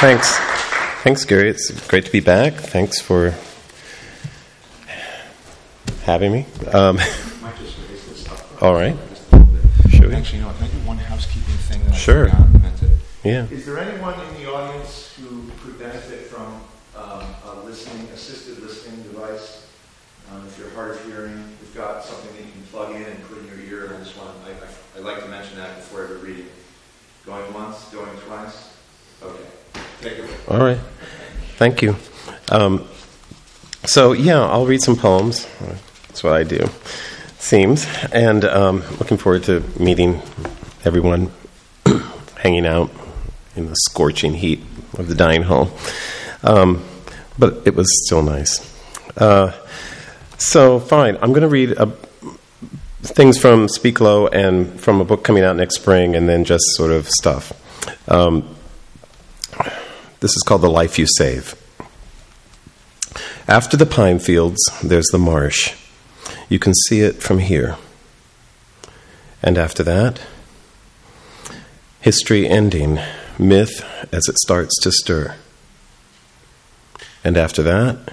Thanks. Thanks, Gary. It's great to be back. Thanks for having me. Um, all right. Should we? Actually, no, can I do one housekeeping thing that Sure. I forgot meant to Yeah. Is there anyone in the audience who could benefit from um, a listening, assisted listening device? Um, if you're hard of hearing, we've got something that you can plug in and put in your ear. And I just want, I, I, I'd like to mention that before every reading. Going once, going twice. Okay, take it away. All right. Thank you. Um, so, yeah, I'll read some poems. That's what I do, seems. And um, looking forward to meeting everyone, hanging out in the scorching heat of the dining hall. Um, but it was still nice. Uh, so, fine. I'm going to read a, things from Speak Low and from a book coming out next spring, and then just sort of stuff. Um, this is called The Life You Save. After the pine fields, there's the marsh. You can see it from here. And after that, history ending, myth as it starts to stir. And after that,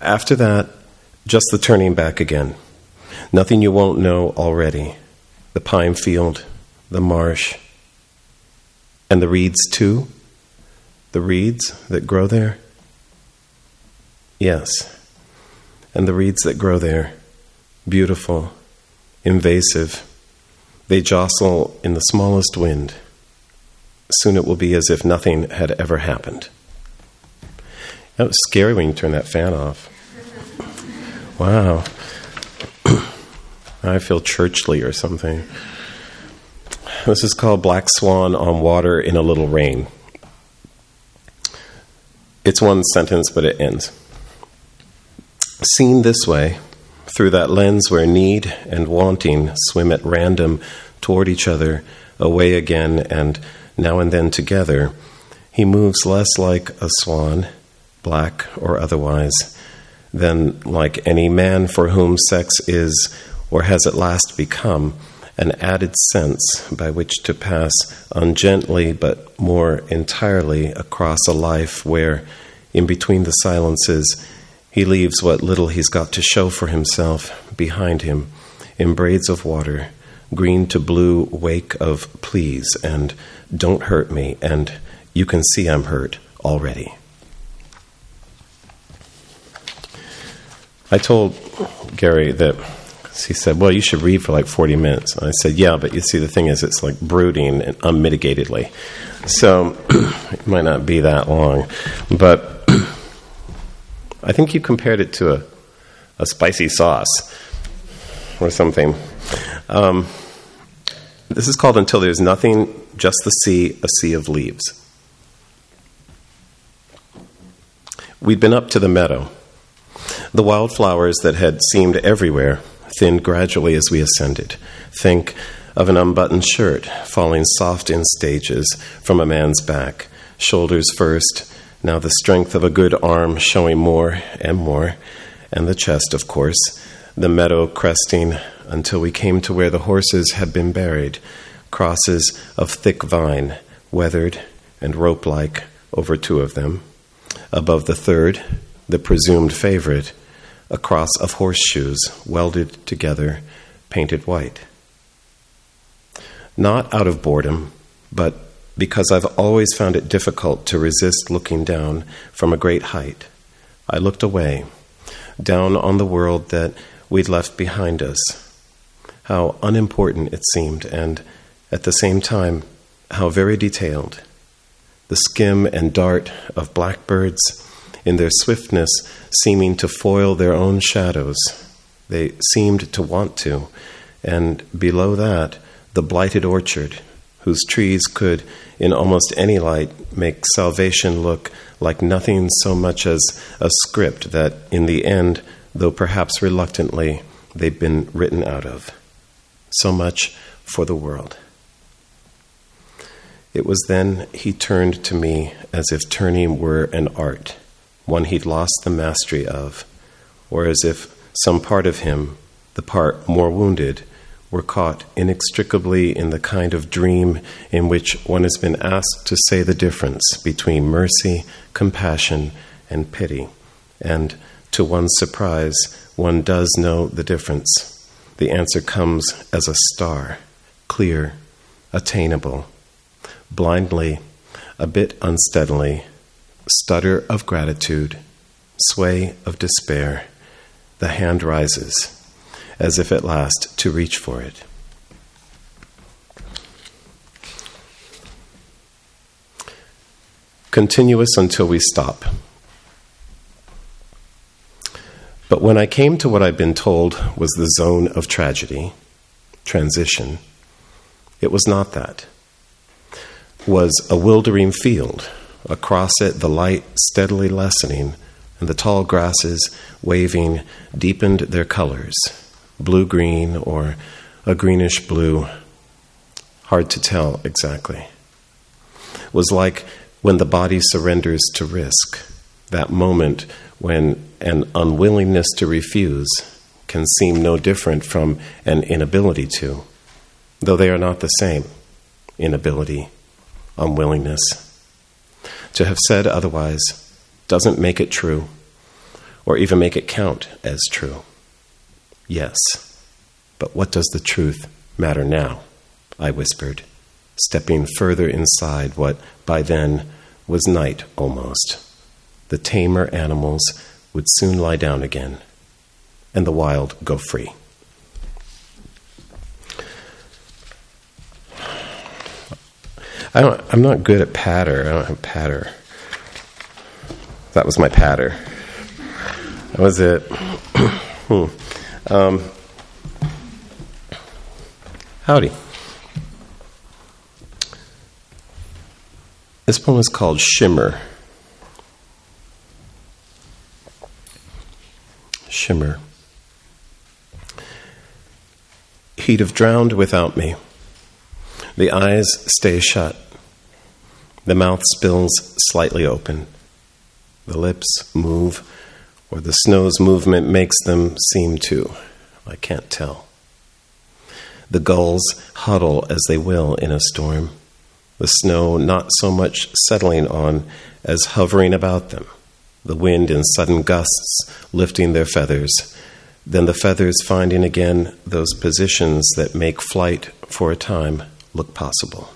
after that, just the turning back again. Nothing you won't know already. The pine field, the marsh, and the reeds too? The reeds that grow there? Yes. And the reeds that grow there, beautiful, invasive, they jostle in the smallest wind. Soon it will be as if nothing had ever happened. That was scary when you turn that fan off. Wow. I feel churchly or something. This is called Black Swan on Water in a Little Rain. It's one sentence, but it ends. Seen this way, through that lens where need and wanting swim at random toward each other, away again, and now and then together, he moves less like a swan, black or otherwise, than like any man for whom sex is, or has at last become, an added sense by which to pass ungently but more entirely across a life where, in between the silences, he leaves what little he's got to show for himself behind him in braids of water, green to blue wake of please and don't hurt me, and you can see I'm hurt already. I told Gary that he said, Well, you should read for like 40 minutes. I said, Yeah, but you see, the thing is, it's like brooding and unmitigatedly. So it might not be that long. But I think you compared it to a, a spicy sauce or something. Um, this is called Until There's Nothing, Just the Sea, a Sea of Leaves. We'd been up to the meadow. The wildflowers that had seemed everywhere thinned gradually as we ascended. Think of an unbuttoned shirt falling soft in stages from a man's back, shoulders first, now the strength of a good arm showing more and more, and the chest, of course, the meadow cresting until we came to where the horses had been buried, crosses of thick vine, weathered and rope like over two of them. Above the third, the presumed favorite, a cross of horseshoes welded together, painted white. Not out of boredom, but because I've always found it difficult to resist looking down from a great height, I looked away, down on the world that we'd left behind us. How unimportant it seemed, and at the same time, how very detailed. The skim and dart of blackbirds, in their swiftness, seeming to foil their own shadows. They seemed to want to. And below that, the blighted orchard, whose trees could, in almost any light, make salvation look like nothing so much as a script that, in the end, though perhaps reluctantly, they've been written out of. So much for the world. It was then he turned to me as if turning were an art, one he'd lost the mastery of, or as if some part of him, the part more wounded, we're caught inextricably in the kind of dream in which one has been asked to say the difference between mercy, compassion, and pity. And to one's surprise, one does know the difference. The answer comes as a star, clear, attainable, blindly, a bit unsteadily, stutter of gratitude, sway of despair. The hand rises, as if at last to reach for it. Continuous until we stop. But when I came to what I'd been told was the zone of tragedy, transition, it was not that. Was a wildering field. Across it, the light steadily lessening, and the tall grasses waving deepened their colors blue green or a greenish blue. Hard to tell exactly. It Was like when the body surrenders to risk, that moment when an unwillingness to refuse can seem no different from an inability to, though they are not the same inability, unwillingness. To have said otherwise doesn't make it true, or even make it count as true. Yes, but what does the truth matter now? I whispered, stepping further inside what by then was night almost. The tamer animals would soon lie down again, and the wild go free. I don't, I'm not good at patter. I don't have patter. That was my patter. That was it. hmm. um, howdy. This poem is called Shimmer. Shimmer. He'd have drowned without me. The eyes stay shut. The mouth spills slightly open. The lips move, or the snow's movement makes them seem to. I can't tell. The gulls huddle as they will in a storm, the snow not so much settling on as hovering about them, the wind in sudden gusts lifting their feathers, then the feathers finding again those positions that make flight for a time look possible.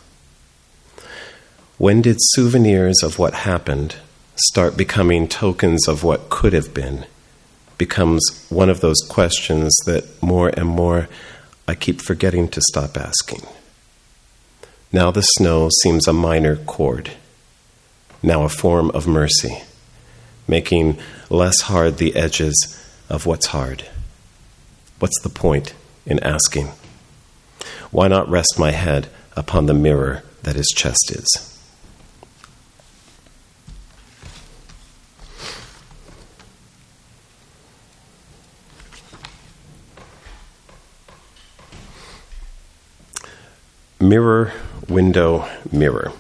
When did souvenirs of what happened start becoming tokens of what could have been? Becomes one of those questions that more and more I keep forgetting to stop asking. Now the snow seems a minor chord, now a form of mercy, making less hard the edges of what's hard. What's the point in asking? Why not rest my head upon the mirror that his chest is? Mirror, window, mirror.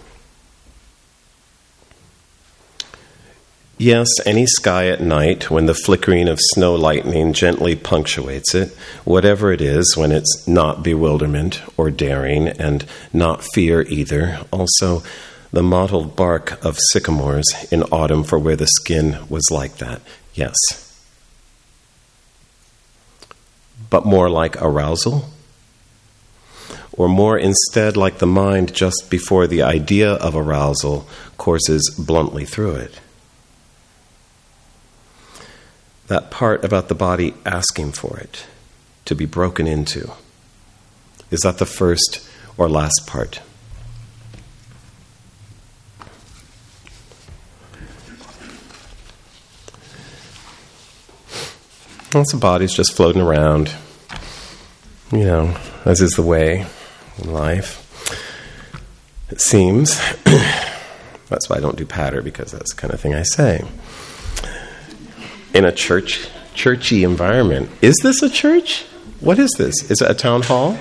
Yes, any sky at night when the flickering of snow lightning gently punctuates it, whatever it is, when it's not bewilderment or daring and not fear either. Also, the mottled bark of sycamores in autumn for where the skin was like that. Yes. But more like arousal? or more instead like the mind just before the idea of arousal courses bluntly through it. That part about the body asking for it to be broken into. Is that the first or last part? Once the body's just floating around, you know, as is the way in life. It seems. that's why I don't do patter, because that's the kind of thing I say. In a church, churchy environment. Is this a church? What is this? Is it a town hall?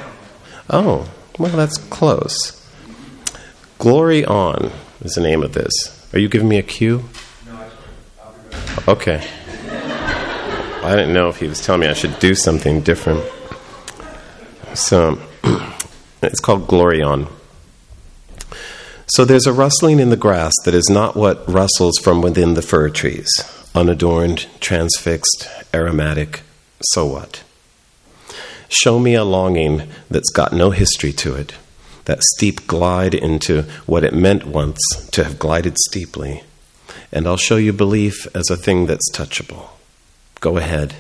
Oh, well, that's close. Glory On is the name of this. Are you giving me a cue? Okay. I didn't know if he was telling me I should do something different. So it's called Glorion. So there's a rustling in the grass that is not what rustles from within the fir trees, unadorned, transfixed, aromatic. So what? Show me a longing that's got no history to it, that steep glide into what it meant once to have glided steeply, and I'll show you belief as a thing that's touchable. Go ahead,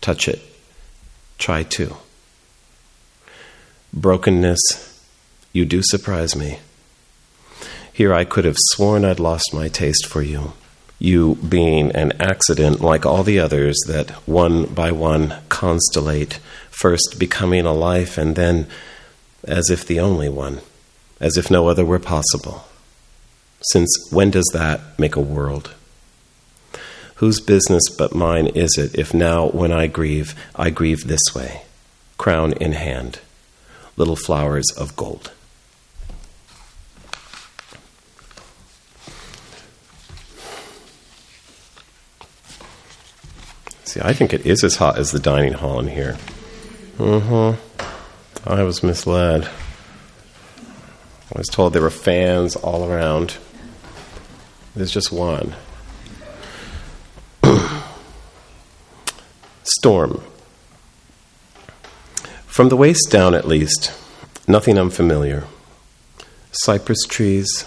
touch it, try to. Brokenness, you do surprise me. Here I could have sworn I'd lost my taste for you, you being an accident like all the others that one by one constellate, first becoming a life and then as if the only one, as if no other were possible. Since when does that make a world? Whose business but mine is it if now, when I grieve, I grieve this way, crown in hand, little flowers of gold? See, I think it is as hot as the dining hall in here. Mm hmm. I was misled. I was told there were fans all around. There's just one. Storm. From the waist down, at least, nothing unfamiliar. Cypress trees,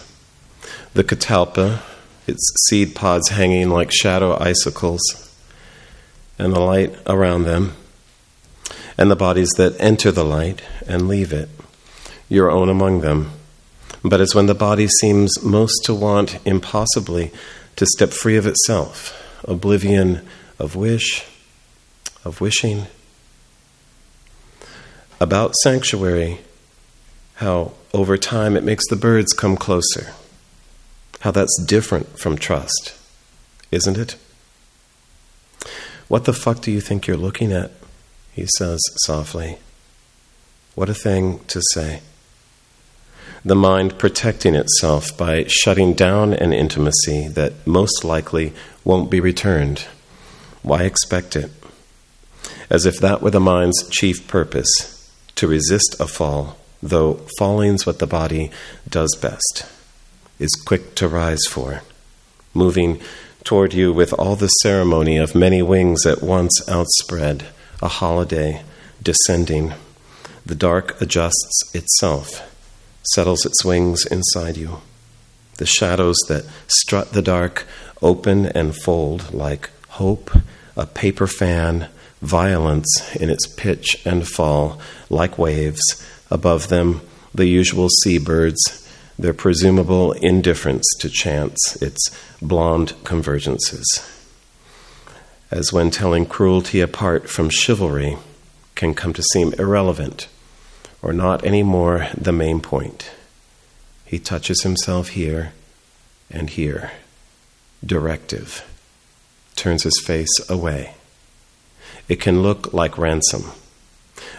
the catalpa, its seed pods hanging like shadow icicles and the light around them, and the bodies that enter the light and leave it, your own among them. But it's when the body seems most to want impossibly to step free of itself, oblivion of wish, of wishing. About sanctuary, how over time it makes the birds come closer, how that's different from trust, isn't it? What the fuck do you think you're looking at? He says softly. What a thing to say. The mind protecting itself by shutting down an intimacy that most likely won't be returned. Why expect it? As if that were the mind's chief purpose to resist a fall, though falling's what the body does best, is quick to rise for, moving toward you with all the ceremony of many wings at once outspread, a holiday descending. The dark adjusts itself, settles its wings inside you. The shadows that strut the dark open and fold like hope, a paper fan, violence in its pitch and fall, like waves. Above them, the usual seabirds their presumable indifference to chance, its blonde convergences. As when telling cruelty apart from chivalry can come to seem irrelevant or not any more the main point. He touches himself here and here, directive, turns his face away. It can look like ransom.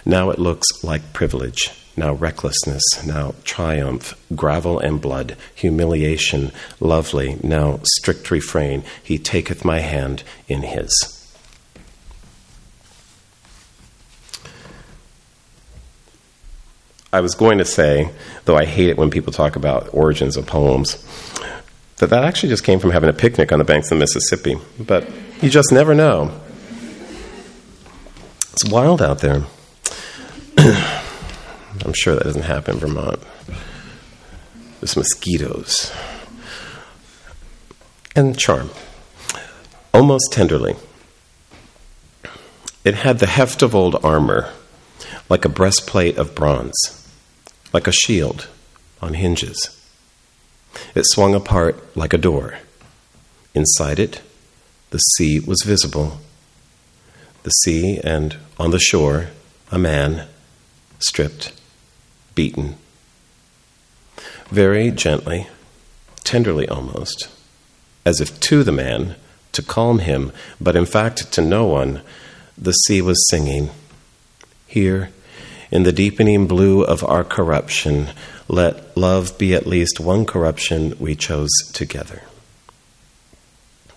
Now it looks like privilege now recklessness, now triumph, gravel and blood, humiliation, lovely, now strict refrain. He taketh my hand in his. I was going to say, though I hate it when people talk about origins of poems, that that actually just came from having a picnic on the banks of the Mississippi. But you just never know. It's wild out there. I'm sure that doesn't happen in Vermont. There's mosquitoes. And charm. Almost tenderly. It had the heft of old armor, like a breastplate of bronze, like a shield on hinges. It swung apart like a door. Inside it, the sea was visible. The sea, and on the shore, a man, stripped beaten. Very gently, tenderly almost, as if to the man, to calm him, but in fact to no one, the sea was singing. Here, in the deepening blue of our corruption, let love be at least one corruption we chose together.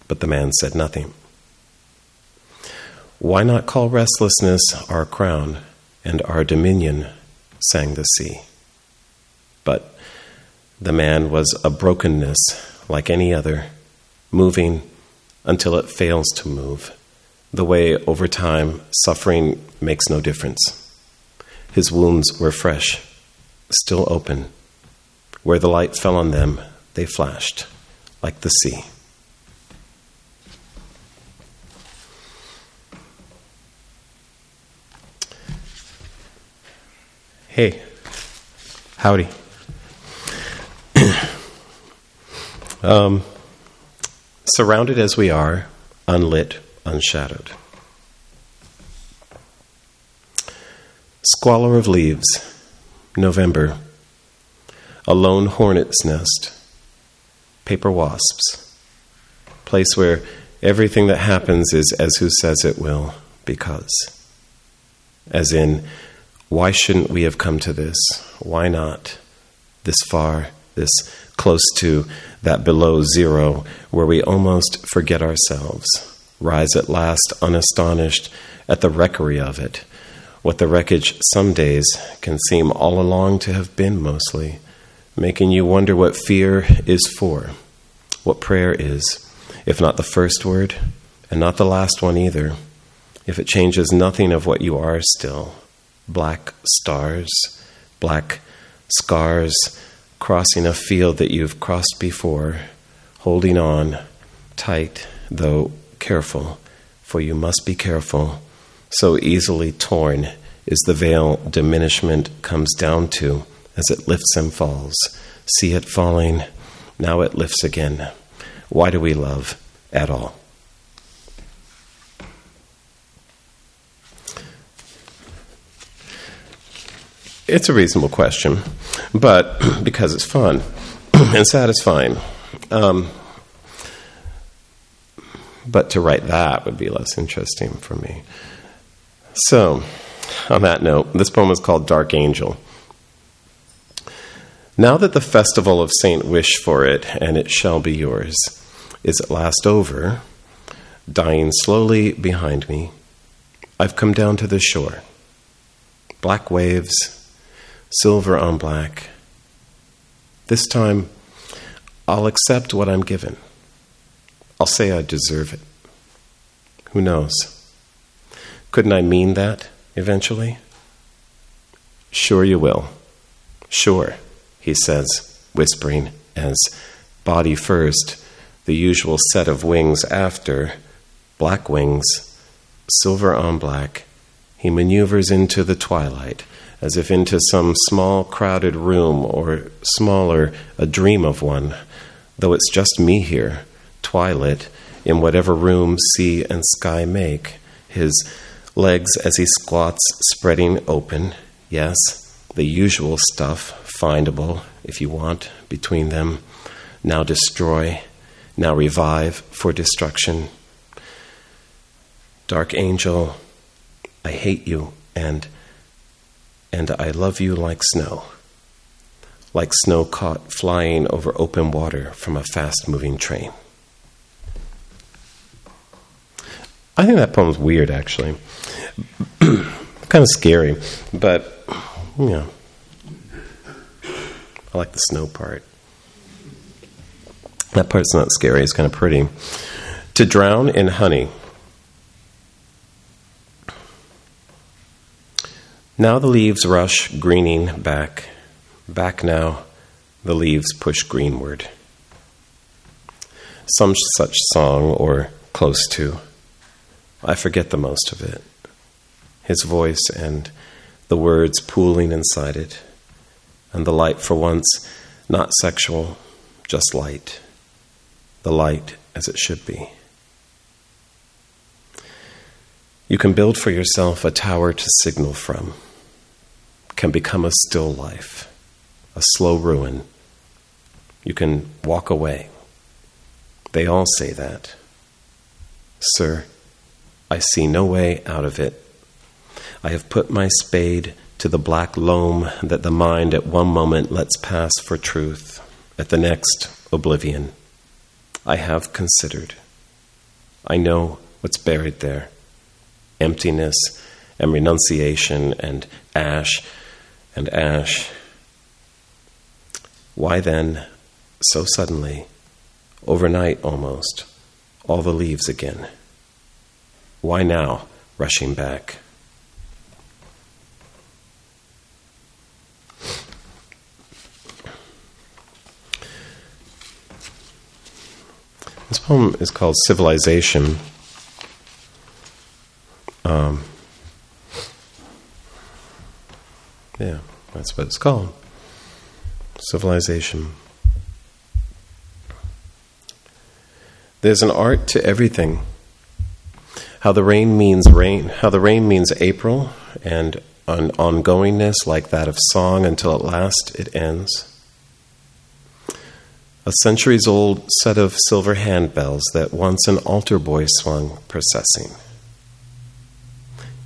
But the man said nothing. Why not call restlessness our crown? and our dominion, sang the sea. But the man was a brokenness like any other, moving until it fails to move, the way over time suffering makes no difference. His wounds were fresh, still open. Where the light fell on them, they flashed like the sea. Hey, howdy. um, surrounded as we are, unlit, unshadowed. Squalor of leaves, November. A lone hornet's nest, paper wasps. Place where everything that happens is as who says it will, because. As in, why shouldn't we have come to this? Why not? This far, this close to that below zero, where we almost forget ourselves, rise at last unastonished at the wreckery of it, what the wreckage some days can seem all along to have been mostly, making you wonder what fear is for, what prayer is, if not the first word, and not the last one either, if it changes nothing of what you are still black stars, black scars crossing a field that you've crossed before, holding on tight, though careful, for you must be careful. So easily torn is the veil diminishment comes down to as it lifts and falls. See it falling, now it lifts again. Why do we love at all? It's a reasonable question, but because it's fun and satisfying. Um, but to write that would be less interesting for me. So, on that note, this poem is called Dark Angel. Now that the festival of Saint Wish for it, and it shall be yours, is at last over, dying slowly behind me, I've come down to the shore. Black waves, silver on black. This time, I'll accept what I'm given. I'll say I deserve it. Who knows? Couldn't I mean that eventually? Sure, you will. Sure, he says, whispering, as body first, the usual set of wings after, black wings, silver on black, he maneuvers into the twilight as if into some small crowded room or smaller, a dream of one, though it's just me here, twilight, in whatever room sea and sky make, his legs as he squats spreading open, yes, the usual stuff, findable, if you want, between them, now destroy, now revive for destruction. Dark angel, I hate you, and and I love you like snow, like snow caught flying over open water from a fast moving train. I think that poem's weird, actually. kind of scary, but, you know, I like the snow part. That part's not scary, it's kind of pretty. To drown in honey. Now the leaves rush greening back. Back now, the leaves push greenward. Some such song, or close to. I forget the most of it. His voice and the words pooling inside it, and the light for once not sexual, just light. The light as it should be. You can build for yourself a tower to signal from, can become a still life, a slow ruin. You can walk away. They all say that. Sir, I see no way out of it. I have put my spade to the black loam that the mind at one moment lets pass for truth, at the next, oblivion. I have considered. I know what's buried there emptiness and renunciation and ash and ash. Why then, so suddenly, overnight almost, all the leaves again? Why now, rushing back? This poem is called Civilization. Um, yeah, that's what it's called. Civilization. There's an art to everything. How the rain means rain, how the rain means April, and an ongoingness like that of song until at last it ends a centuries old set of silver handbells that once an altar boy swung processing.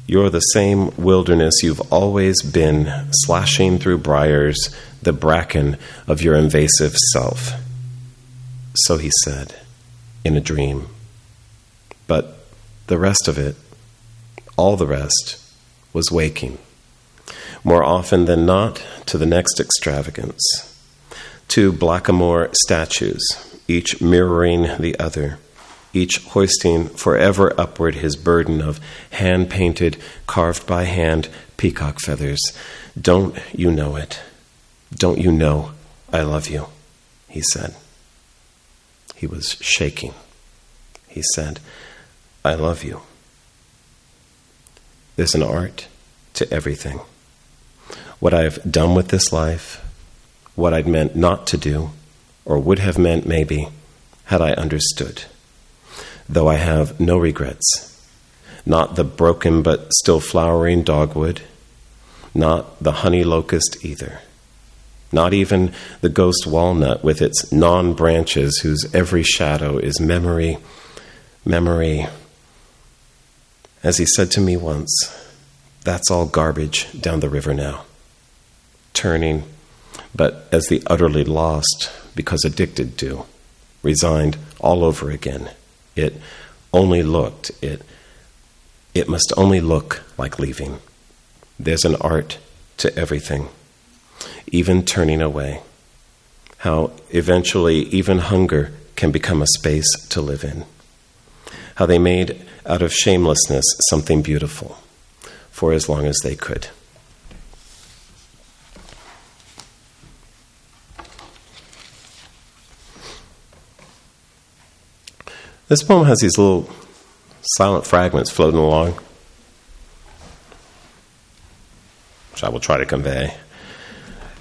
You're the same wilderness you've always been, slashing through briars the bracken of your invasive self. So he said, in a dream. But the rest of it, all the rest, was waking, more often than not to the next extravagance two blackamoor statues, each mirroring the other, each hoisting forever upward his burden of hand painted, carved by hand peacock feathers. Don't you know it? Don't you know I love you? He said. He was shaking. He said, I love you. There's an art to everything. What I've done with this life, what I'd meant not to do, or would have meant maybe, had I understood. Though I have no regrets. Not the broken but still flowering dogwood, not the honey locust either. Not even the ghost walnut with its non branches, whose every shadow is memory, memory. As he said to me once, that's all garbage down the river now. Turning but as the utterly lost because addicted to, resigned all over again. It only looked, it, it must only look like leaving. There's an art to everything, even turning away. How eventually even hunger can become a space to live in. How they made out of shamelessness something beautiful for as long as they could. This poem has these little silent fragments floating along, which I will try to convey.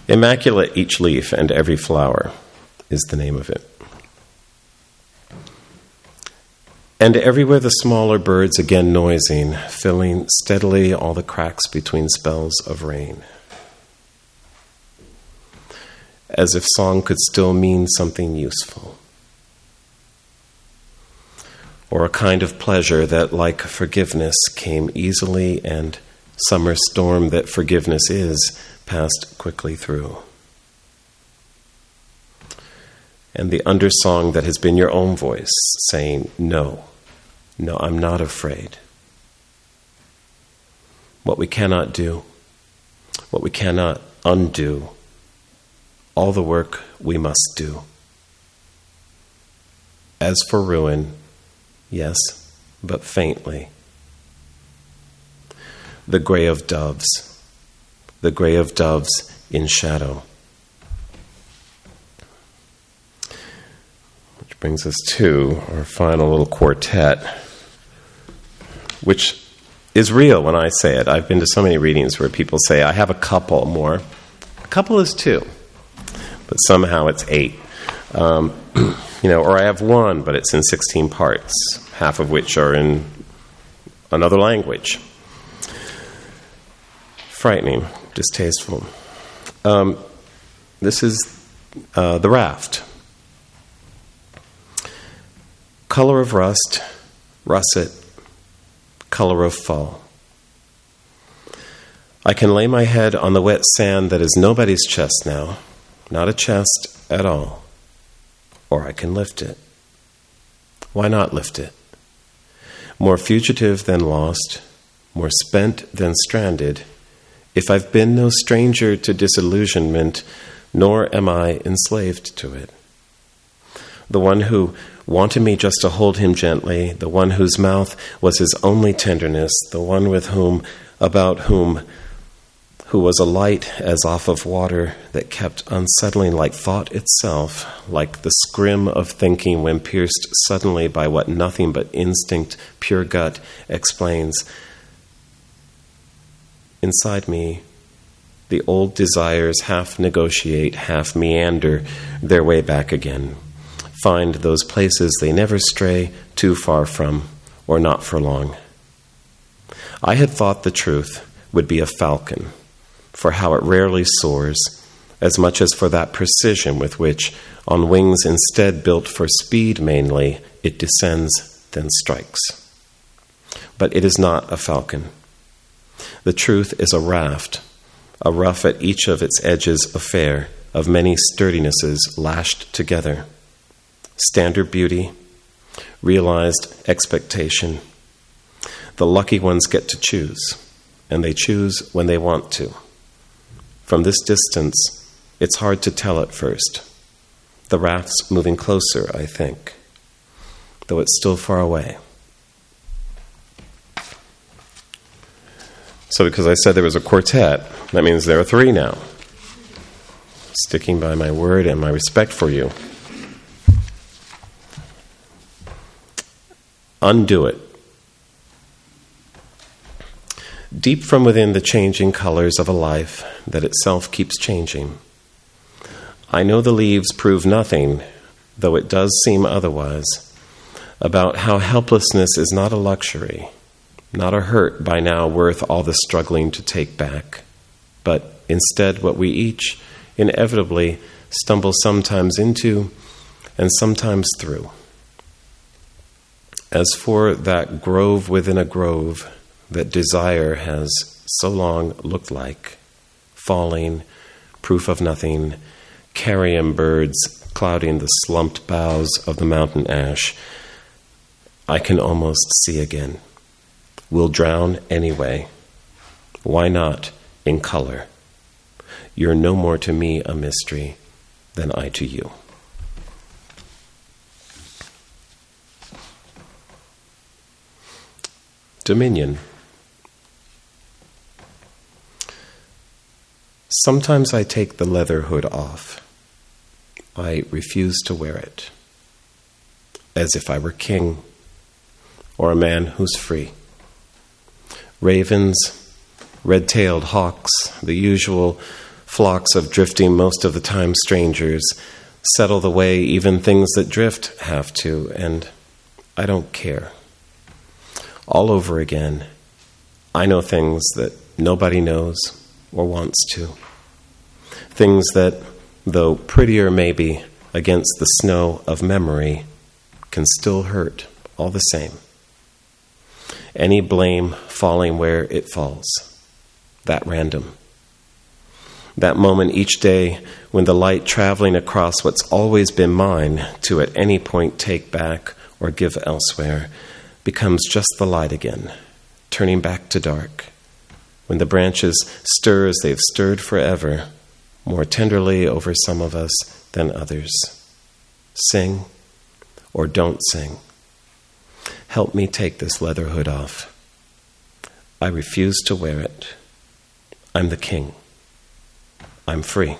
Immaculate each leaf and every flower is the name of it. And everywhere the smaller birds again noising, filling steadily all the cracks between spells of rain. As if song could still mean something useful or a kind of pleasure that, like forgiveness, came easily, and summer storm that forgiveness is, passed quickly through. And the undersong that has been your own voice saying, No, no, I'm not afraid. What we cannot do, what we cannot undo, all the work we must do. As for ruin, Yes, but faintly. The gray of doves, the gray of doves in shadow. Which brings us to our final little quartet, which is real when I say it. I've been to so many readings where people say, I have a couple more. A couple is two, but somehow it's eight. Um, you know, or I have one, but it's in 16 parts, half of which are in another language. Frightening, distasteful. Um, this is uh, the raft. Color of rust, russet, color of fall. I can lay my head on the wet sand that is nobody's chest now, not a chest at all or I can lift it. Why not lift it? More fugitive than lost, more spent than stranded, if I've been no stranger to disillusionment, nor am I enslaved to it. The one who wanted me just to hold him gently, the one whose mouth was his only tenderness, the one with whom, about whom, who was a light as off of water that kept unsettling like thought itself, like the scrim of thinking when pierced suddenly by what nothing but instinct, pure gut explains. Inside me, the old desires half negotiate, half meander their way back again. Find those places they never stray too far from, or not for long. I had thought the truth would be a falcon for how it rarely soars, as much as for that precision with which, on wings instead built for speed mainly, it descends, then strikes. But it is not a falcon. The truth is a raft, a rough at each of its edges affair of many sturdinesses lashed together. Standard beauty, realized expectation. The lucky ones get to choose, and they choose when they want to. From this distance, it's hard to tell at first. The raft's moving closer, I think, though it's still far away. So, because I said there was a quartet, that means there are three now. Sticking by my word and my respect for you. Undo it. Deep from within the changing colors of a life that itself keeps changing. I know the leaves prove nothing, though it does seem otherwise, about how helplessness is not a luxury, not a hurt by now worth all the struggling to take back, but instead what we each inevitably stumble sometimes into and sometimes through. As for that grove within a grove, that desire has so long looked like falling, proof of nothing, carrion birds clouding the slumped boughs of the mountain ash, I can almost see again. We'll drown anyway. Why not in color? You're no more to me a mystery than I to you. Dominion. Sometimes I take the leather hood off. I refuse to wear it, as if I were king or a man who's free. Ravens, red tailed hawks, the usual flocks of drifting, most of the time strangers, settle the way even things that drift have to, and I don't care. All over again, I know things that nobody knows or wants to things that, though prettier maybe against the snow of memory, can still hurt all the same. Any blame falling where it falls, that random. That moment each day when the light traveling across what's always been mine to at any point take back or give elsewhere becomes just the light again, turning back to dark. When the branches stir as they've stirred forever, more tenderly over some of us than others. Sing or don't sing. Help me take this leather hood off. I refuse to wear it. I'm the king. I'm free.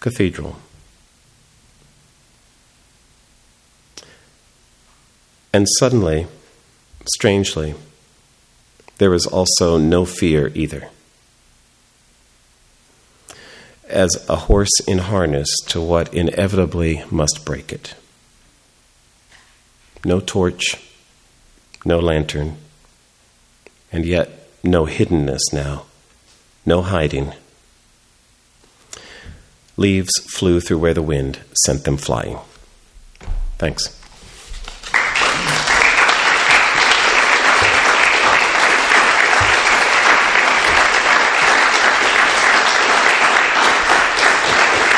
Cathedral. And suddenly, Strangely, there was also no fear either. As a horse in harness to what inevitably must break it. No torch, no lantern, and yet no hiddenness now, no hiding. Leaves flew through where the wind sent them flying. Thanks.